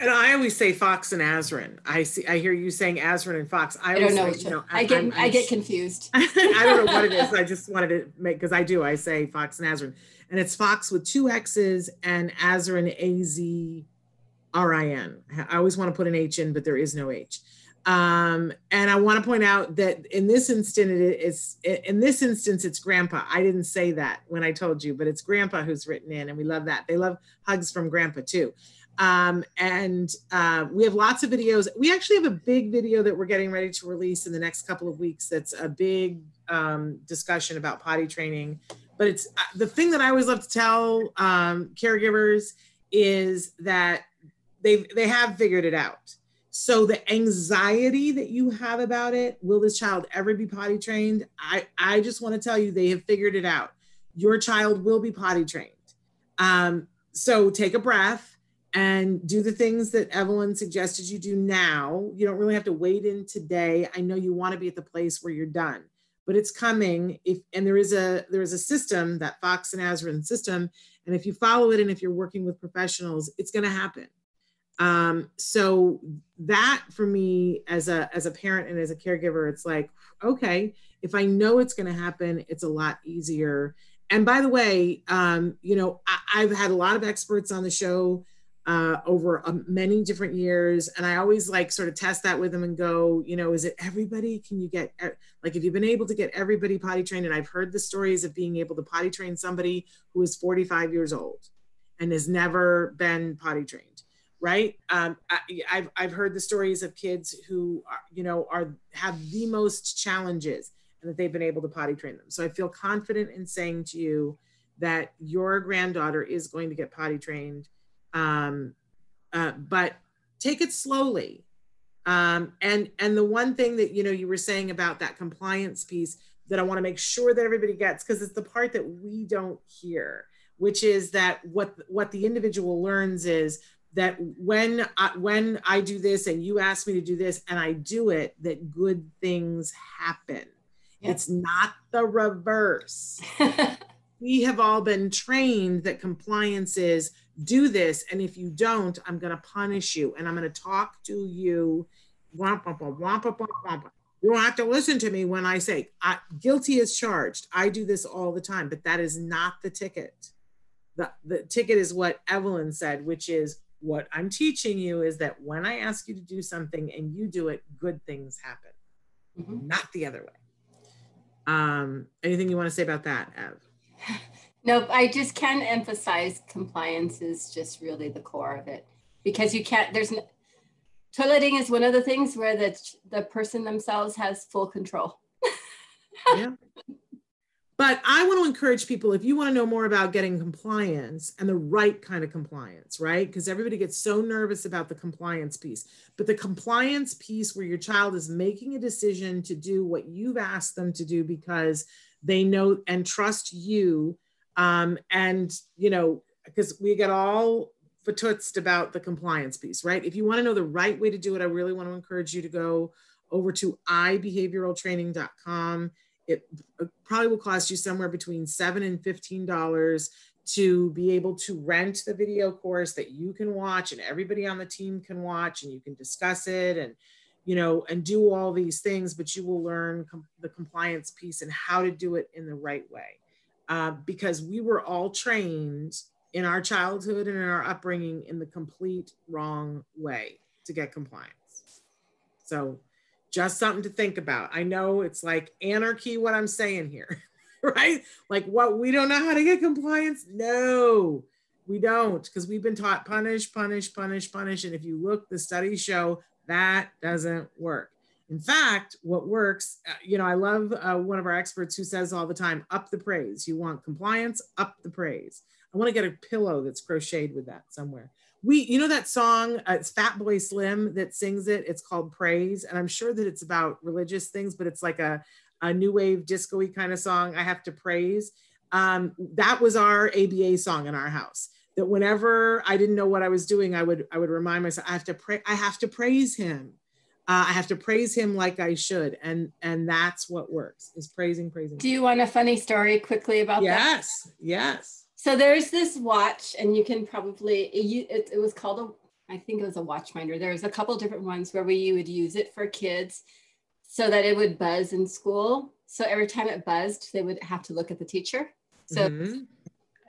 And I always say Foxx and Azrin. I see. I hear you saying Azrin and Foxx. I, I don't know. Say, you know I, get. I'm, I'm, i get confused. I don't know what it is. I just wanted to make because I do. I say Foxx and Azrin, and it's Foxx with two X's and Azrin A Z R I N. I always want to put an H in, but there is no H. Um, and I want to point out that in this instant, it is in this instance, it's grandpa. I didn't say that when I told you, but it's grandpa who's written in, and we love that. They love hugs from grandpa too. Um, and uh, we have lots of videos. We actually have a big video that we're getting ready to release in the next couple of weeks. That's a big um, discussion about potty training. But it's uh, the thing that I always love to tell um, caregivers is that they they have figured it out so the anxiety that you have about it, will this child ever be potty trained? I, I just want to tell you they have figured it out. Your child will be potty trained. Um, so take a breath and do the things that Evelyn suggested you do now. You don't really have to wait in today. I know you want to be at the place where you're done, but it's coming if and there is a there is a system that Foxx and azrin system and if you follow it and if you're working with professionals it's going to happen um, so that for me as a as a parent and as a caregiver it's like okay if i know it's going to happen it's a lot easier and by the way um, you know I, have had a lot of experts on the show uh, over um, many different years. And I always like sort of test that with them and go, you know, is it everybody? Can you get, like, if you've been able to get everybody potty trained, and I've heard the stories of being able to potty train somebody who is 45 years old and has never been potty trained. Right. Um, I, I've, I've heard the stories of kids who, are, you know, are have the most challenges and that they've been able to potty train them. So I feel confident in saying to you that your granddaughter is going to get potty trained um, uh, but take it slowly. Um, and and the one thing that you know you were saying about that compliance piece that I want to make sure that everybody gets because it's the part that we don't hear, which is that what what the individual learns is that when I, when I do this and you ask me to do this and I do it, that good things happen. Yep. It's not the reverse. we have all been trained that compliance is do this. And if you don't, I'm going to punish you and I'm going to talk to you. You don't have to listen to me when I say I, guilty is charged. I do this all the time, but that is not the ticket. The, the ticket is what Evelyn said, which is what I'm teaching you is that when I ask you to do something and you do it, good things happen, mm-hmm. not the other way. Um, anything you want to say about that, Ev? Nope, I just can emphasize compliance is just really the core of it because you can't, there's no, toileting is one of the things where the, the person themselves has full control. yeah. But I want to encourage people if you want to know more about getting compliance and the right kind of compliance, right? Because everybody gets so nervous about the compliance piece. But the compliance piece where your child is making a decision to do what you've asked them to do because they know and trust you um, and, you know, because we get all fatutzed about the compliance piece, right? If you want to know the right way to do it, I really want to encourage you to go over to ibehavioraltraining.com. It probably will cost you somewhere between seven and fifteen dollars to be able to rent the video course that you can watch and everybody on the team can watch and you can discuss it and you know and do all these things but you will learn com- the compliance piece and how to do it in the right way uh, because we were all trained in our childhood and in our upbringing in the complete wrong way to get compliance. So, just something to think about. I know it's like anarchy, what I'm saying here, right? Like, what we don't know how to get compliance? No, we don't, because we've been taught punish, punish, punish, punish. And if you look, the studies show that doesn't work. In fact, what works, uh, you know, I love uh, one of our experts who says all the time, up the praise. You want compliance, up the praise. I want to get a pillow that's crocheted with that somewhere. We, you know, that song, uh, it's Fatboy Slim that sings it. It's called Praise. And I'm sure that it's about religious things, but it's like a, a new wave disco kind of song. I have to praise. Um, that was our ABA song in our house that whenever I didn't know what I was doing, I would, I would remind myself, I have to pray, I have to praise him uh, I have to praise him like I should, and and that's what works is praising, praising. Do you want a funny story quickly about yes, that? Yes, yes. So there's this watch, and you can probably it, it, was called a I think it was a watch watchminder. There's a couple different ones where we would use it for kids so that it would buzz in school. So every time it buzzed, they would have to look at the teacher. So mm-hmm.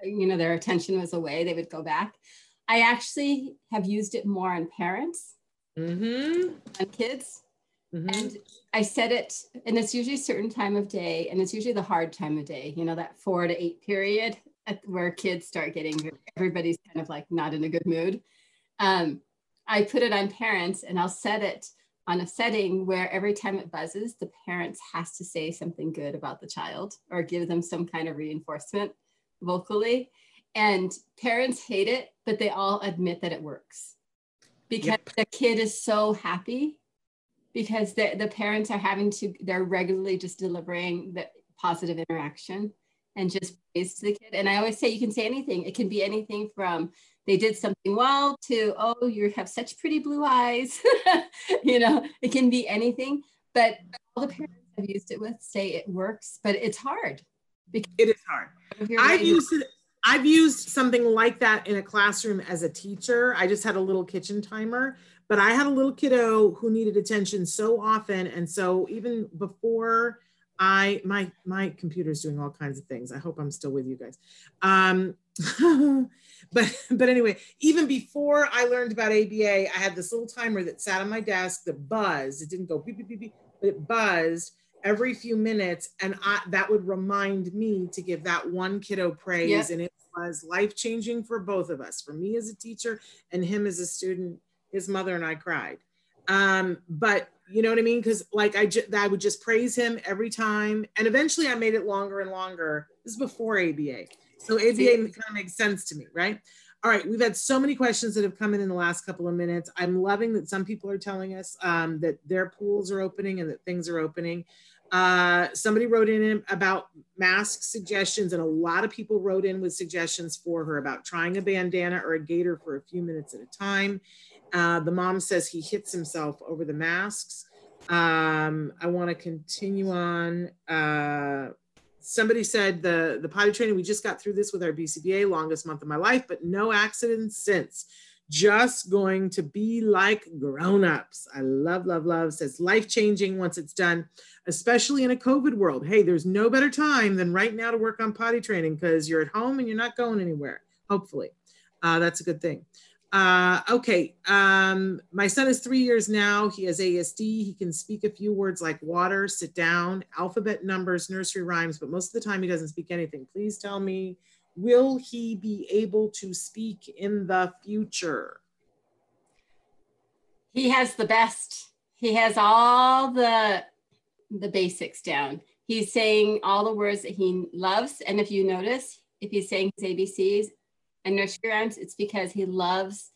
you know their attention was away. They would go back. I actually have used it more on parents mm-hmm. on kids. Mm-hmm. And I said it, and it's usually a certain time of day, and it's usually the hard time of day, you know, that four to eight period where kids start getting, everybody's kind of like not in a good mood. Um, I put it on parents, and I'll set it on a setting where every time it buzzes, the parents has to say something good about the child or give them some kind of reinforcement vocally. And parents hate it, but they all admit that it works because yep. the kid is so happy because the, the parents are having to they're regularly just delivering the positive interaction and just praise to the kid and i always say you can say anything it can be anything from they did something well to oh you have such pretty blue eyes you know it can be anything but all the parents I've used it with say it works, but it's hard. Because it is hard. I've used it. I've used something like that in a classroom as a teacher. I just had a little kitchen timer, but I had a little kiddo who needed attention so often. And so even before I, my, my computer's doing all kinds of things. I hope I'm still with you guys. Um, but, but anyway, even before I learned about ABA, I had this little timer that sat on my desk that buzzed. It didn't go beep, beep, beep, beep, but it buzzed every few minutes. And I, that would remind me to give that one kiddo praise. Yep. And it was life changing for both of us, for me as a teacher and him as a student. His mother and I cried. Um, but you know what I mean? Because like I, ju- I would just praise him every time, and eventually I made it longer and longer. This is before ABA, so ABA kind of makes sense to me, right? All right, we've had so many questions that have come in in the last couple of minutes. I'm loving that some people are telling us um, that their pools are opening and that things are opening. Uh, somebody wrote in about mask suggestions, and a lot of people wrote in with suggestions for her about trying a bandana or a gaiter for a few minutes at a time. Uh, the mom says he hits himself over the masks. Um, I want to continue on. Uh, somebody said the, the potty training, we just got through this with our BCBA, longest month of my life, but no accidents since. Just going to be like grown-ups. I love, love, love. Says life-changing once it's done, especially in a COVID world. Hey, there's no better time than right now to work on potty training because you're at home and you're not going anywhere, hopefully. Uh, that's a good thing. Uh, okay, um, my son is three years now. He has ASD. He can speak a few words like water, sit down, alphabet numbers, nursery rhymes, but most of the time he doesn't speak anything. Please tell me, will he be able to speak in the future? He has the best. He has all the the basics down. He's saying all the words that he loves. And if you notice, if he's saying his ABCs, and nursery rhymes, it's because he loves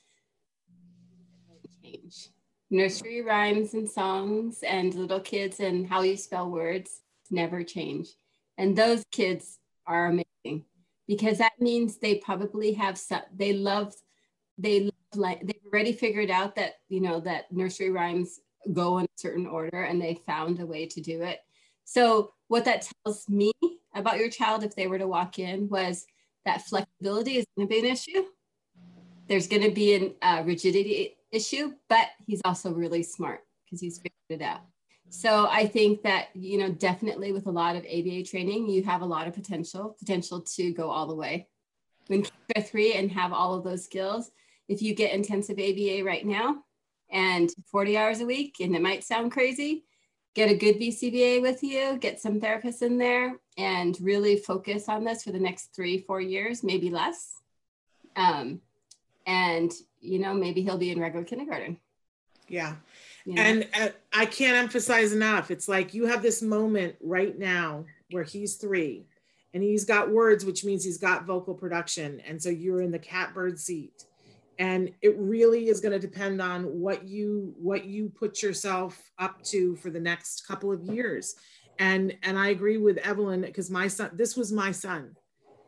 change. Nursery rhymes and songs and little kids and how you spell words never change. And those kids are amazing because that means they probably have some, they love, they love, like, they've already figured out that, you know, that nursery rhymes go in a certain order and they found a way to do it. So what that tells me about your child, if they were to walk in was that flexibility is going to be an issue. There's going to be a uh, rigidity issue, but he's also really smart because he's figured it out. So I think that, you know, definitely with a lot of ABA training, you have a lot of potential, potential to go all the way. When kids three and have all of those skills, if you get intensive ABA right now and 40 hours a week, and it might sound crazy, get a good BCBA with you, get some therapists in there, and really focus on this for the next three, four years, maybe less. Um, and, you know, maybe he'll be in regular kindergarten. Yeah. You know? And uh, I can't emphasize enough. It's like you have this moment right now where he's three and he's got words, which means he's got vocal production. And so you're in the catbird seat and it really is going to depend on what you what you put yourself up to for the next couple of years. And and i agree with evelyn because my son this was my son.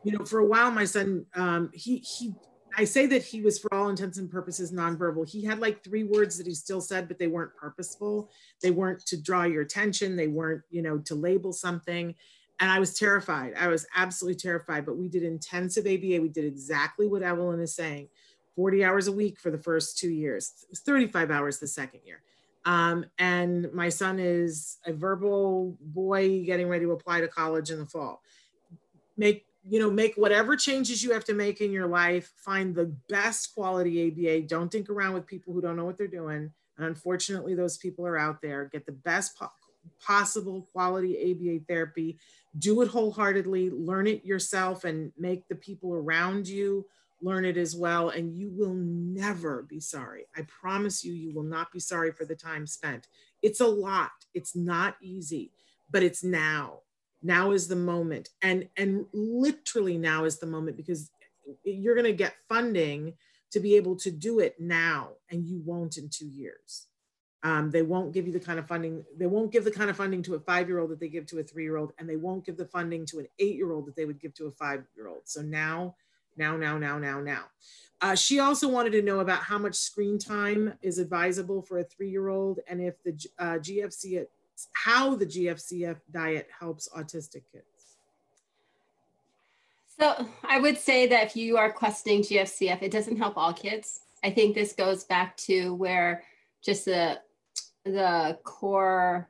You know for a while my son um he he i say that he was for all intents and purposes nonverbal. He had like three words that he still said but they weren't purposeful. They weren't to draw your attention. They weren't you know to label something. And i was terrified. I was absolutely terrified but we did intensive aba we did exactly what evelyn is saying 40 hours a week for the first two years, 35 hours the second year. Um, and my son is a verbal boy getting ready to apply to college in the fall. Make you know, make whatever changes you have to make in your life. Find the best quality ABA. Don't think around with people who don't know what they're doing. And unfortunately, those people are out there. Get the best po- possible quality ABA therapy. Do it wholeheartedly. Learn it yourself, and make the people around you learn it as well, and you will never be sorry. I promise you, you will not be sorry for the time spent. It's a lot, it's not easy, but it's now. Now is the moment. And, and literally now is the moment because you're going to get funding to be able to do it now, and you won't in two years. Um, they won't give you the kind of funding, they won't give the kind of funding to a five year old that they give to a three year old, and they won't give the funding to an eight year old that they would give to a five year old. So now now, now, now, now, now. Uh, she also wanted to know about how much screen time is advisable for a three-year-old and if the uh, GFC how the GFCF diet helps autistic kids? So I would say that if you are questioning GFCF, it doesn't help all kids. I think this goes back to where just the the core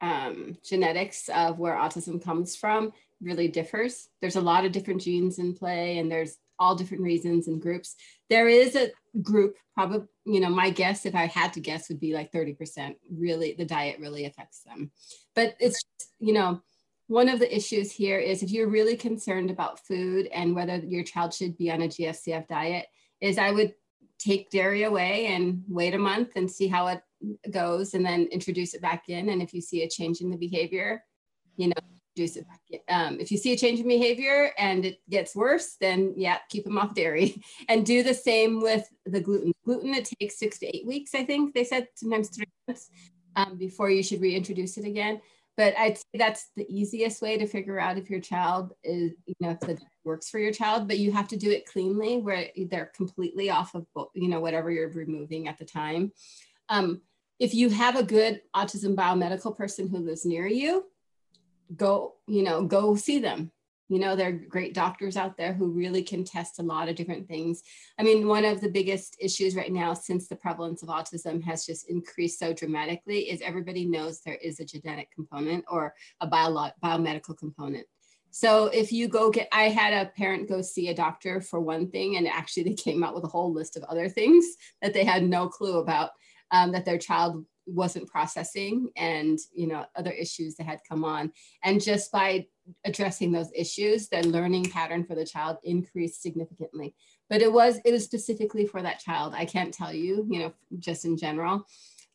um, genetics of where autism comes from really differs. There's a lot of different genes in play, and there's all different reasons and groups. There is a group, probably, you know, my guess, if I had to guess, would be like 30% really, the diet really affects them. But it's, you know, one of the issues here is if you're really concerned about food and whether your child should be on a GFCF diet, is I would take dairy away and wait a month and see how it goes and then introduce it back in. And if you see a change in the behavior, you know, Um, if you see a change in behavior and it gets worse, then yeah, keep them off dairy and do the same with the gluten. Gluten, it takes six to eight weeks, I think they said, sometimes three months um, before you should reintroduce it again. But I'd say that's the easiest way to figure out if your child is, you know, if the works for your child, but you have to do it cleanly where they're completely off of, you know, whatever you're removing at the time. Um, if you have a good autism biomedical person who lives near you, go, you know, go see them. You know, there are great doctors out there who really can test a lot of different things. I mean, one of the biggest issues right now, since the prevalence of autism has just increased so dramatically, is everybody knows there is a genetic component or a bio- biomedical component. So if you go get, I had a parent go see a doctor for one thing, and actually they came out with a whole list of other things that they had no clue about um, that their child wasn't processing and you know other issues that had come on. And just by addressing those issues the learning pattern for the child increased significantly. But it was it was specifically for that child. I can't tell you you know just in general.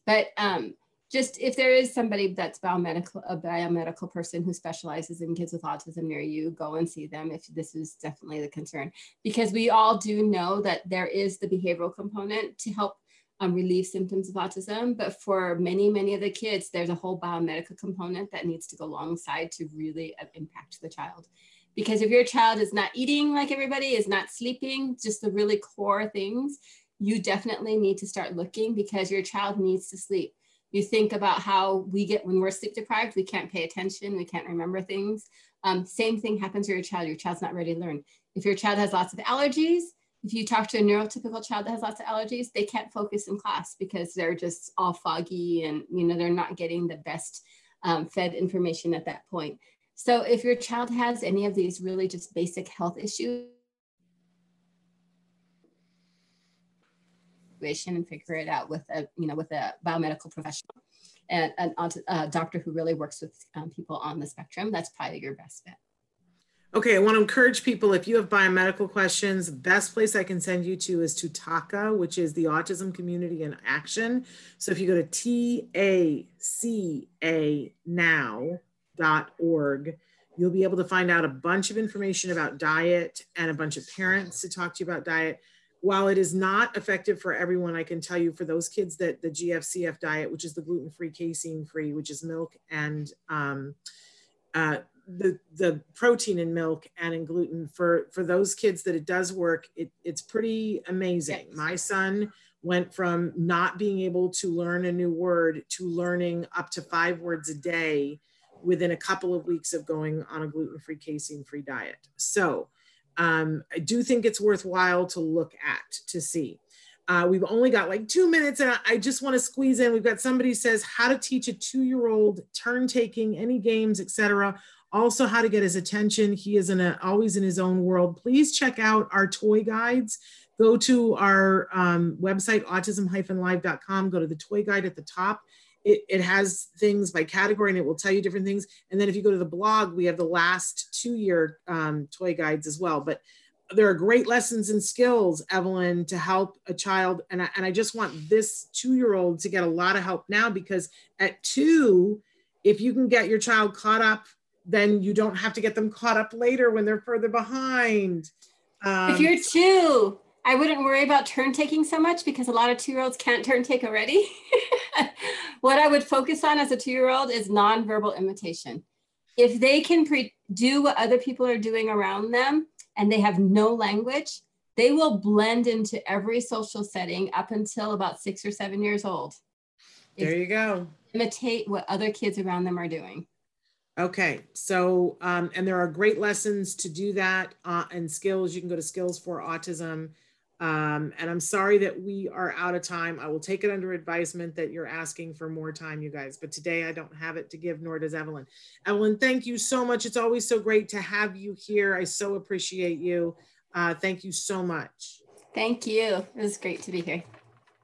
But um just if there is somebody that's biomedical a biomedical person who specializes in kids with autism near you go and see them if this is definitely the concern. Because we all do know that there is the behavioral component to help um, relieve symptoms of autism. But for many, many of the kids, there's a whole biomedical component that needs to go alongside to really uh, impact the child. Because if your child is not eating like everybody, is not sleeping, just the really core things, you definitely need to start looking because your child needs to sleep. You think about how we get when we're sleep deprived, we can't pay attention, we can't remember things. Um, same thing happens to your child. Your child's not ready to learn. If your child has lots of allergies, if you talk to a neurotypical child that has lots of allergies, they can't focus in class because they're just all foggy and you know they're not getting the best um, fed information at that point. So if your child has any of these really just basic health issues, and figure it out with a you know with a biomedical professional and a doctor who really works with um, people on the spectrum. That's probably your best bet. Okay, I want to encourage people if you have biomedical questions, best place I can send you to is to TACA, which is the Autism Community in Action. So if you go to TACA now.org, you'll be able to find out a bunch of information about diet and a bunch of parents to talk to you about diet. While it is not effective for everyone, I can tell you for those kids that the GFCF diet, which is the gluten free, casein free, which is milk and um, uh, the the protein in milk and in gluten for for those kids that it does work it, it's pretty amazing yes. my son went from not being able to learn a new word to learning up to five words a day within a couple of weeks of going on a gluten-free casein-free diet so um, i do think it's worthwhile to look at to see uh, we've only got like two minutes and I, I just want to squeeze in. We've got somebody says how to teach a two-year-old turn taking, any games, etc also how to get his attention. He is in a, always in his own world. Please check out our toy guides. Go to our um, website, autism-live.com, go to the toy guide at the top. It, it, has things by category and it will tell you different things. And then if you go to the blog, we have the last two year um, toy guides as well. But there are great lessons and skills, Evelyn, to help a child. And I, and I just want this two year old to get a lot of help now because at two, if you can get your child caught up then you don't have to get them caught up later when they're further behind. Um, if you're two, I wouldn't worry about turn taking so much because a lot of two year olds can't turn take already. what I would focus on as a two year old is nonverbal imitation. If they can pre- do what other people are doing around them and they have no language, they will blend into every social setting up until about six or seven years old. There you go imitate what other kids around them are doing. Okay, so um, and there are great lessons to do that uh, and skills. You can go to Skills for Autism. Um, and I'm sorry that we are out of time. I will take it under advisement that you're asking for more time, you guys. But today I don't have it to give, nor does Evelyn. Evelyn, thank you so much. It's always so great to have you here. I so appreciate you. Uh, thank you so much. Thank you. It was great to be here.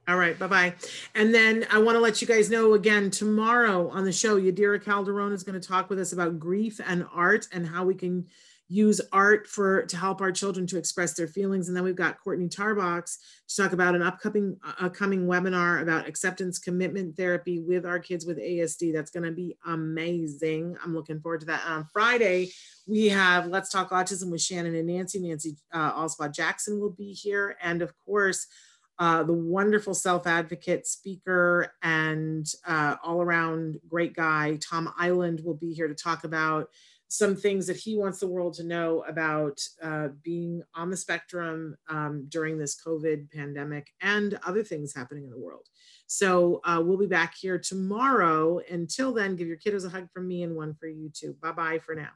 All right, bye bye. And then I want to let you guys know again tomorrow on the show, Yadira Calderon is going to talk with us about grief and art and how we can use art for to help our children to express their feelings. And then we've got Courtney Tarbox to talk about an upcoming upcoming webinar about acceptance commitment therapy with our kids with ASD. That's going to be amazing. I'm looking forward to that. On Friday, we have Let's Talk Autism with Shannon and Nancy. Nancy uh, Alspaugh Jackson will be here, and of course uh, the wonderful self advocate speaker and uh, all around great guy, Tom Iland, will be here to talk about some things that he wants the world to know about uh, being on the spectrum um, during this COVID pandemic and other things happening in the world. So uh, we'll be back here tomorrow. Until then, give your kiddos a hug from me and one for you too. Bye bye for now.